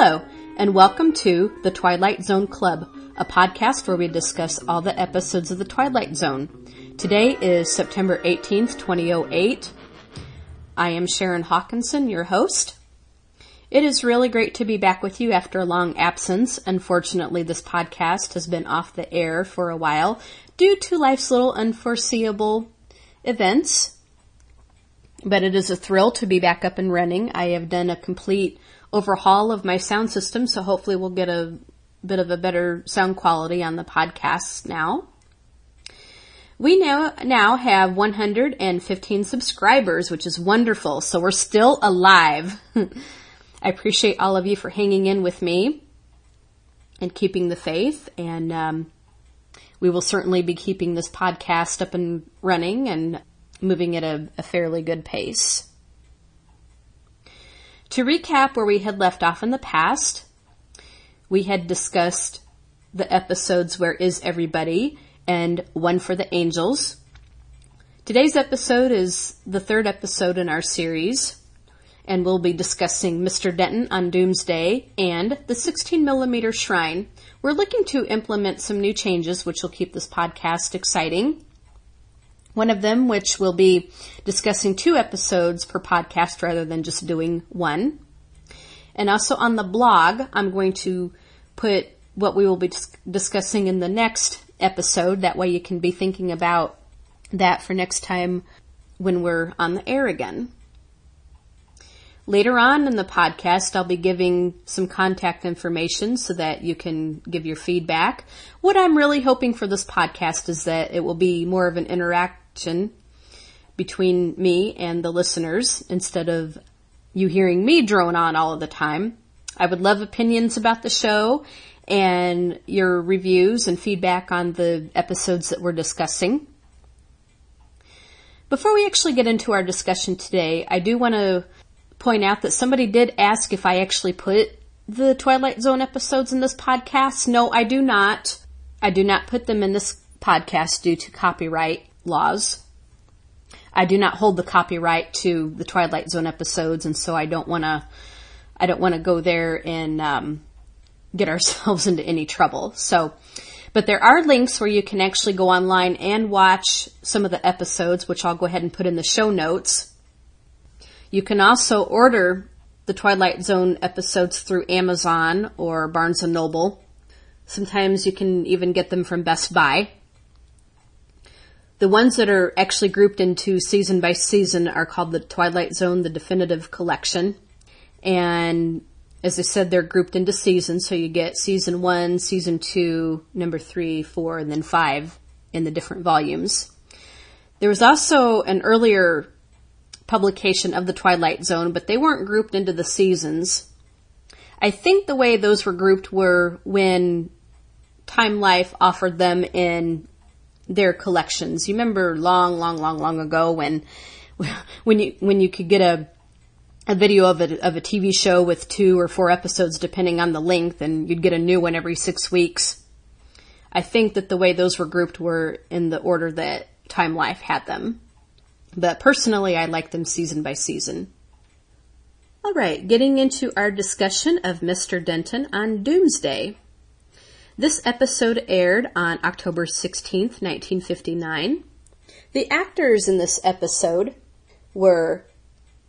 Hello, and welcome to the Twilight Zone Club, a podcast where we discuss all the episodes of the Twilight Zone. Today is September 18th, 2008. I am Sharon Hawkinson, your host. It is really great to be back with you after a long absence. Unfortunately, this podcast has been off the air for a while due to life's little unforeseeable events. But it is a thrill to be back up and running. I have done a complete overhaul of my sound system, so hopefully we'll get a bit of a better sound quality on the podcasts now. We now, now have 115 subscribers, which is wonderful. So we're still alive. I appreciate all of you for hanging in with me and keeping the faith. And um, we will certainly be keeping this podcast up and running and moving at a, a fairly good pace. To recap where we had left off in the past, we had discussed the episodes Where Is Everybody and One for the Angels. Today's episode is the third episode in our series, and we'll be discussing Mr. Denton on Doomsday and the 16 millimeter shrine. We're looking to implement some new changes which will keep this podcast exciting. One of them, which we'll be discussing two episodes per podcast rather than just doing one. And also on the blog, I'm going to put what we will be dis- discussing in the next episode. That way you can be thinking about that for next time when we're on the air again. Later on in the podcast, I'll be giving some contact information so that you can give your feedback. What I'm really hoping for this podcast is that it will be more of an interact between me and the listeners instead of you hearing me drone on all of the time. I would love opinions about the show and your reviews and feedback on the episodes that we're discussing. Before we actually get into our discussion today, I do want to point out that somebody did ask if I actually put the Twilight Zone episodes in this podcast. No, I do not. I do not put them in this podcast due to copyright laws. I do not hold the copyright to the Twilight Zone episodes, and so I don't want to. I don't want to go there and um, get ourselves into any trouble. So, but there are links where you can actually go online and watch some of the episodes, which I'll go ahead and put in the show notes. You can also order the Twilight Zone episodes through Amazon or Barnes and Noble. Sometimes you can even get them from Best Buy. The ones that are actually grouped into season by season are called the Twilight Zone, the Definitive Collection. And as I said, they're grouped into seasons. So you get season one, season two, number three, four, and then five in the different volumes. There was also an earlier publication of the Twilight Zone, but they weren't grouped into the seasons. I think the way those were grouped were when Time Life offered them in their collections. You remember long, long, long, long ago when, when you, when you could get a, a video of a, of a TV show with two or four episodes depending on the length and you'd get a new one every six weeks. I think that the way those were grouped were in the order that Time Life had them. But personally, I like them season by season. Alright, getting into our discussion of Mr. Denton on Doomsday. This episode aired on October 16th, 1959. The actors in this episode were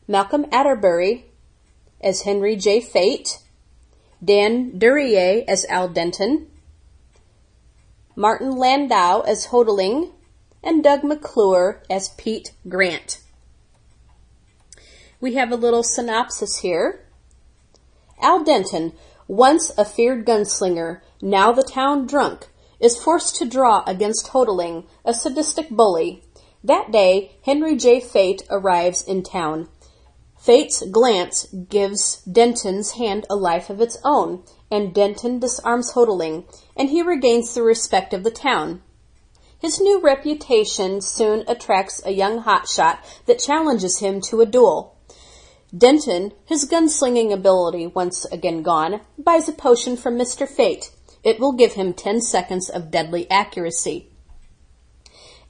Malcolm Atterbury as Henry J. Fate, Dan Duryea as Al Denton, Martin Landau as Hotaling, and Doug McClure as Pete Grant. We have a little synopsis here. Al Denton, once a feared gunslinger, now the town drunk, is forced to draw against Hotaling, a sadistic bully. That day, Henry J. Fate arrives in town. Fate's glance gives Denton's hand a life of its own, and Denton disarms Hotaling, and he regains the respect of the town. His new reputation soon attracts a young hotshot that challenges him to a duel. Denton, his gunslinging ability once again gone, buys a potion from Mr. Fate, it will give him 10 seconds of deadly accuracy.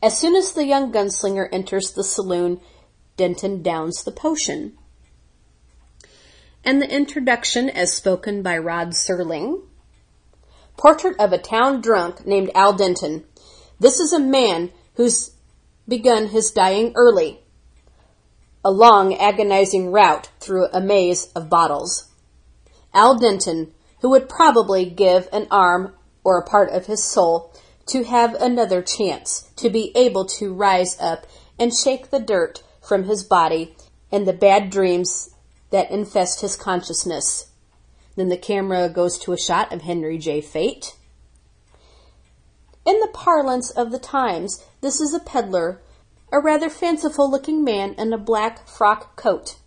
As soon as the young gunslinger enters the saloon, Denton downs the potion. and the introduction as spoken by Rod Serling. Portrait of a town drunk named Al Denton. This is a man who's begun his dying early. A long, agonizing route through a maze of bottles. Al Denton, who would probably give an arm or a part of his soul to have another chance, to be able to rise up and shake the dirt from his body and the bad dreams that infest his consciousness. Then the camera goes to a shot of Henry J. Fate. In the parlance of the times, this is a peddler, a rather fanciful looking man in a black frock coat.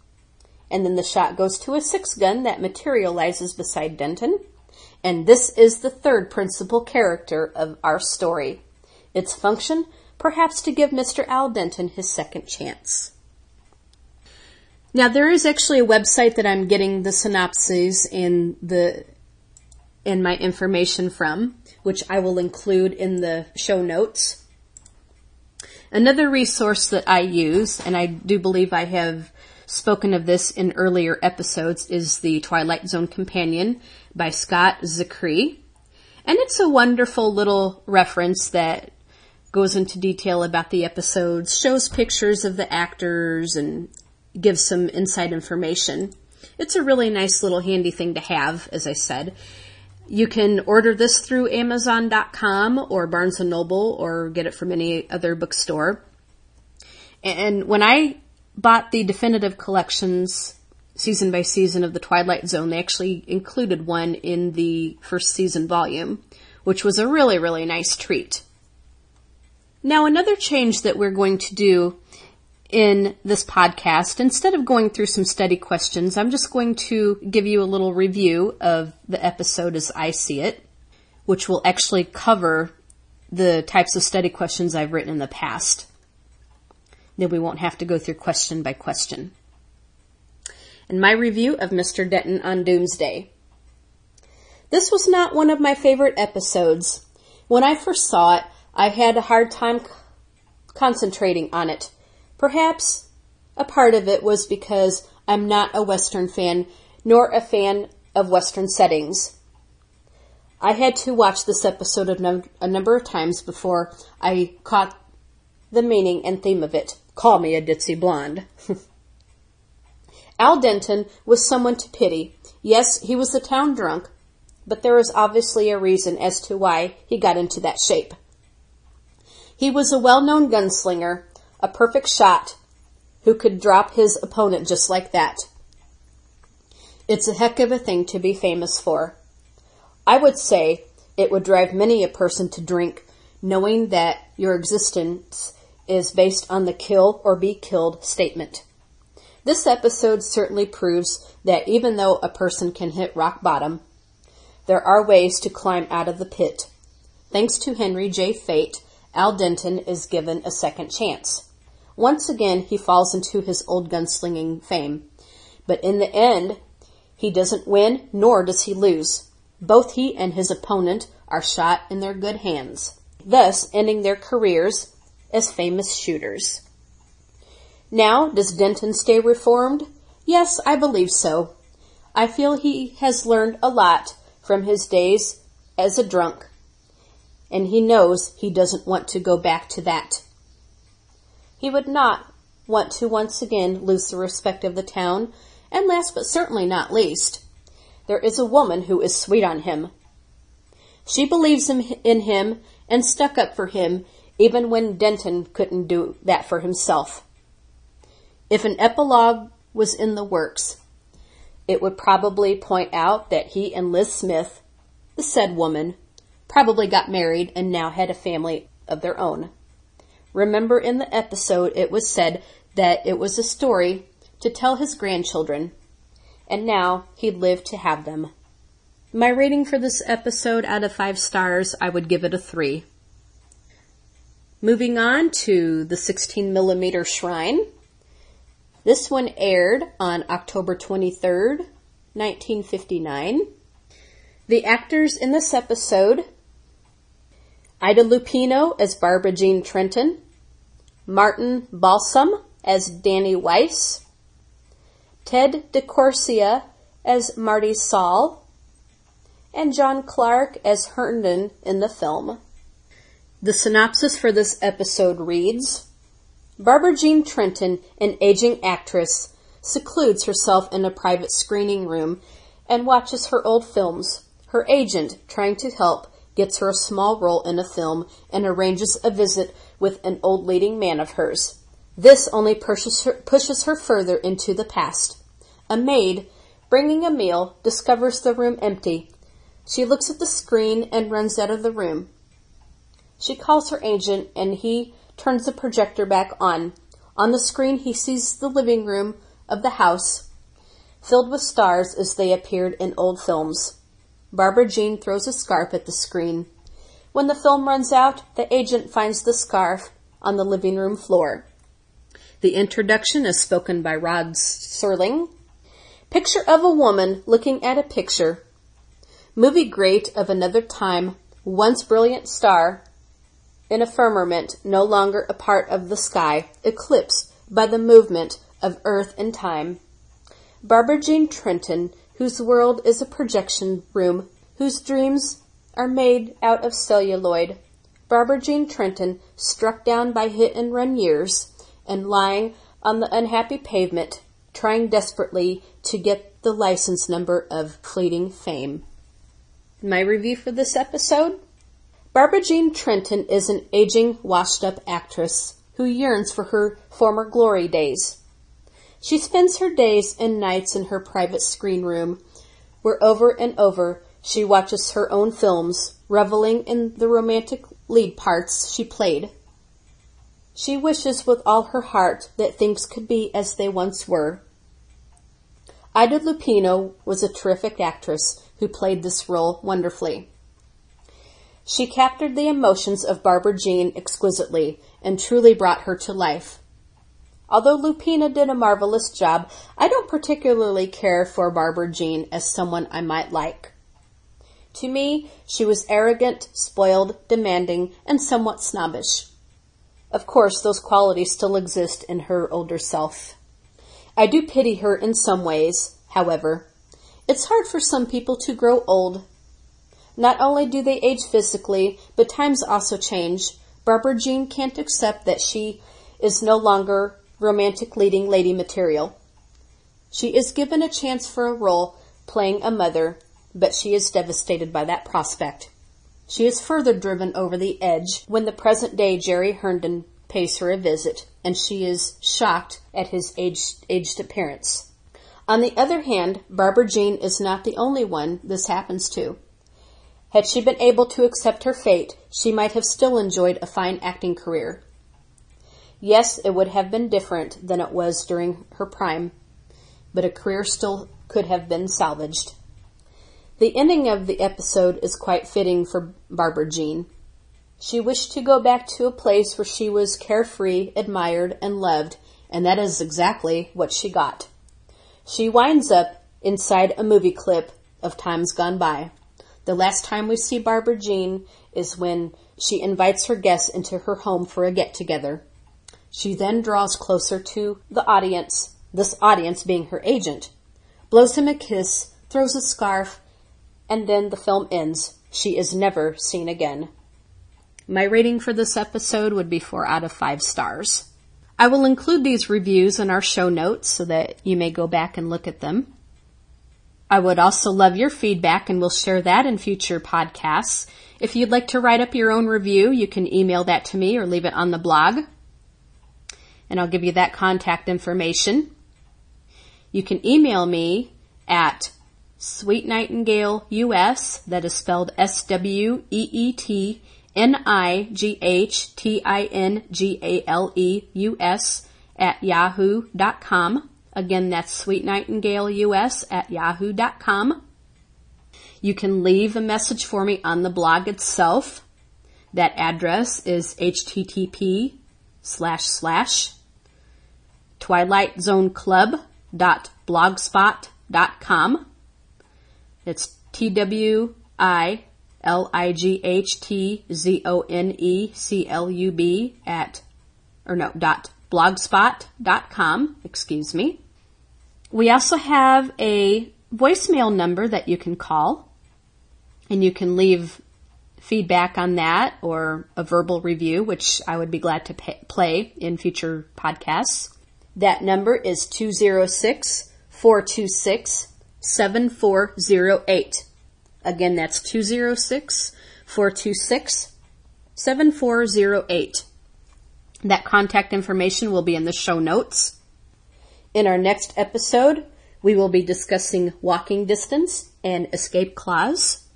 And then the shot goes to a six gun that materializes beside Denton. And this is the third principal character of our story. Its function, perhaps to give Mr. Al Denton his second chance. Now there is actually a website that I'm getting the synopses and the and my information from, which I will include in the show notes. Another resource that I use, and I do believe I have spoken of this in earlier episodes, is the Twilight Zone Companion by Scott Zicree. And it's a wonderful little reference that goes into detail about the episodes, shows pictures of the actors, and gives some inside information. It's a really nice little handy thing to have, as I said. You can order this through Amazon.com or Barnes & Noble or get it from any other bookstore. And when I bought the definitive collections season by season of the Twilight Zone, they actually included one in the first season volume, which was a really, really nice treat. Now another change that we're going to do in this podcast, instead of going through some study questions, I'm just going to give you a little review of the episode as I see it, which will actually cover the types of study questions I've written in the past. Then we won't have to go through question by question. And my review of Mr. Denton on Doomsday. This was not one of my favorite episodes. When I first saw it, I had a hard time concentrating on it Perhaps a part of it was because I'm not a Western fan, nor a fan of Western settings. I had to watch this episode a, num- a number of times before I caught the meaning and theme of it. Call me a ditzy blonde. Al Denton was someone to pity. Yes, he was the town drunk, but there was obviously a reason as to why he got into that shape. He was a well-known gunslinger a perfect shot who could drop his opponent just like that. It's a heck of a thing to be famous for. I would say it would drive many a person to drink knowing that your existence is based on the kill or be killed statement. This episode certainly proves that even though a person can hit rock bottom, there are ways to climb out of the pit. Thanks to Henry J. Fate, Al Denton is given a second chance. Once again, he falls into his old gunslinging fame. But in the end, he doesn't win, nor does he lose. Both he and his opponent are shot in their good hands, thus ending their careers as famous shooters. Now, does Denton stay reformed? Yes, I believe so. I feel he has learned a lot from his days as a drunk, and he knows he doesn't want to go back to that. He would not want to once again lose the respect of the town, and last but certainly not least, there is a woman who is sweet on him. She believes in him and stuck up for him even when Denton couldn't do that for himself. If an epilogue was in the works, it would probably point out that he and Liz Smith, the said woman, probably got married and now had a family of their own. Remember in the episode it was said that it was a story to tell his grandchildren, and now he'd live to have them. My rating for this episode out of five stars, I would give it a three. Moving on to the 16 millimeter shrine. This one aired on October 23rd, 1959. The actors in this episode Ida Lupino as Barbara Jean Trenton, Martin Balsam as Danny Weiss, Ted DeCorsia as Marty Saul, and John Clark as Herndon in the film. The synopsis for this episode reads Barbara Jean Trenton, an aging actress, secludes herself in a private screening room and watches her old films. Her agent, trying to help, gets her a small role in a film and arranges a visit with an old leading man of hers. This only pushes her, pushes her further into the past. A maid, bringing a meal, discovers the room empty. She looks at the screen and runs out of the room. She calls her agent and he turns the projector back on. On the screen, he sees the living room of the house filled with stars as they appeared in old films. Barbara Jean throws a scarf at the screen. When the film runs out, the agent finds the scarf on the living room floor. The introduction is spoken by Rod Serling. Picture of a woman looking at a picture. Movie great of another time, once brilliant star, in a firmament no longer a part of the sky, eclipsed by the movement of earth and time. Barbara Jean Trenton, whose world is a projection room, whose dreams are made out of celluloid. Barbara Jean Trenton, struck down by hit and run years, and lying on the unhappy pavement, trying desperately to get the license number of fleeting fame. My review for this episode Barbara Jean Trenton is an aging, washed up actress who yearns for her former glory days. She spends her days and nights in her private screen room, where over and over she watches her own films, reveling in the romantic lead parts she played. She wishes with all her heart that things could be as they once were. Ida Lupino was a terrific actress who played this role wonderfully. She captured the emotions of Barbara Jean exquisitely and truly brought her to life. Although Lupina did a marvelous job, I don't particularly care for Barbara Jean as someone I might like. To me, she was arrogant, spoiled, demanding, and somewhat snobbish. Of course, those qualities still exist in her older self. I do pity her in some ways, however. It's hard for some people to grow old not only do they age physically, but times also change. Barbara Jean can't accept that she is no longer romantic leading lady material. She is given a chance for a role playing a mother, but she is devastated by that prospect. She is further driven over the edge when the present day Jerry Herndon pays her a visit, and she is shocked at his aged, aged appearance. On the other hand, Barbara Jean is not the only one this happens to. Had she been able to accept her fate, she might have still enjoyed a fine acting career. Yes, it would have been different than it was during her prime, but a career still could have been salvaged. The ending of the episode is quite fitting for Barbara Jean. She wished to go back to a place where she was carefree, admired, and loved, and that is exactly what she got. She winds up inside a movie clip of times gone by. The last time we see Barbara Jean is when she invites her guests into her home for a get together. She then draws closer to the audience, this audience being her agent, blows him a kiss, throws a scarf, and then the film ends. She is never seen again. My rating for this episode would be 4 out of 5 stars. I will include these reviews in our show notes so that you may go back and look at them. I would also love your feedback and we'll share that in future podcasts. If you'd like to write up your own review, you can email that to me or leave it on the blog. And I'll give you that contact information. You can email me at Sweet Nightingale US, that is spelled S-W-E-E-T-N-I-G-H-T-I-N-G-A-L-E U-S at yahoo.com. Again, that's sweetnightingaleus at yahoo.com. You can leave a message for me on the blog itself. That address is http slash slash twilightzoneclub.blogspot.com. It's T W I L I G H T Z O N E C L U B at, or no, dot blogspot.com, excuse me. We also have a voicemail number that you can call, and you can leave feedback on that or a verbal review, which I would be glad to pay, play in future podcasts. That number is 206 426 7408. Again, that's 206 426 7408. That contact information will be in the show notes. In our next episode, we will be discussing walking distance and escape clause.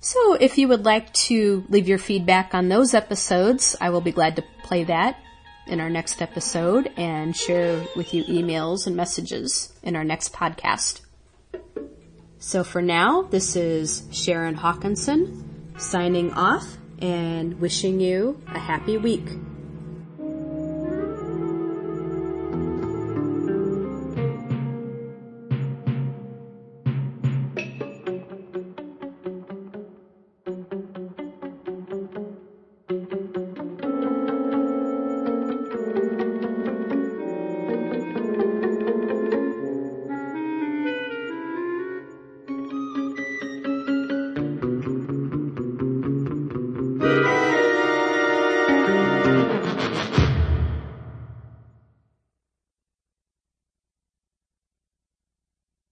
So if you would like to leave your feedback on those episodes, I will be glad to play that in our next episode and share with you emails and messages in our next podcast. So for now, this is Sharon Hawkinson signing off and wishing you a happy week.